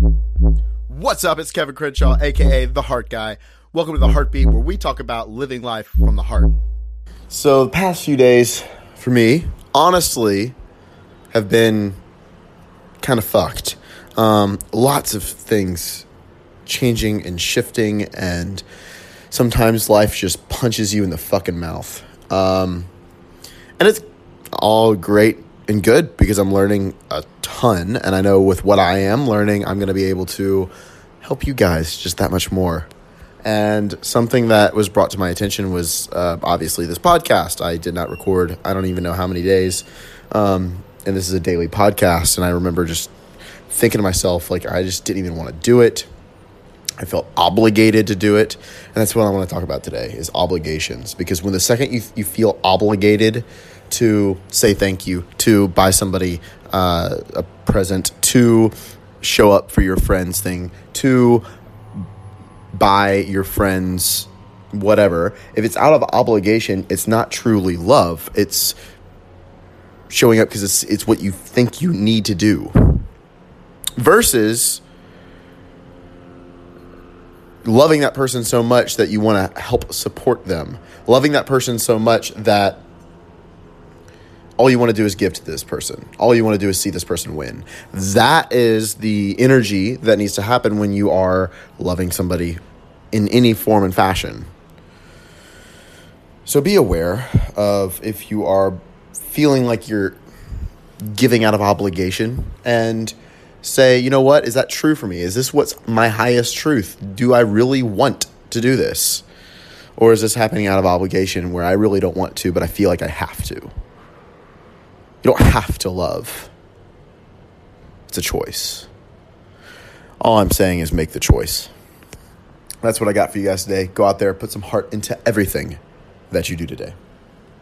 What's up? It's Kevin Crenshaw, aka The Heart Guy. Welcome to The Heartbeat, where we talk about living life from the heart. So, the past few days for me, honestly, have been kind of fucked. Um, lots of things changing and shifting, and sometimes life just punches you in the fucking mouth. Um, and it's all great and good because I'm learning a ton, and I know with what I am learning, I'm going to be able to help you guys just that much more. And something that was brought to my attention was uh, obviously this podcast. I did not record, I don't even know how many days. Um, and this is a daily podcast. And I remember just thinking to myself, like, I just didn't even want to do it. I felt obligated to do it. And that's what I want to talk about today is obligations. Because when the second you, you feel obligated to say thank you, to buy somebody uh, a present, to show up for your friend's thing, to buy your friends whatever, if it's out of obligation, it's not truly love. It's showing up because it's it's what you think you need to do. Versus loving that person so much that you want to help support them. Loving that person so much that all you want to do is give to this person. All you want to do is see this person win. That is the energy that needs to happen when you are loving somebody in any form and fashion. So be aware of if you are feeling like you're giving out of obligation and say, you know what, is that true for me? Is this what's my highest truth? Do I really want to do this? Or is this happening out of obligation where I really don't want to, but I feel like I have to? You don't have to love, it's a choice. All I'm saying is make the choice. That's what I got for you guys today. Go out there, put some heart into everything that you do today.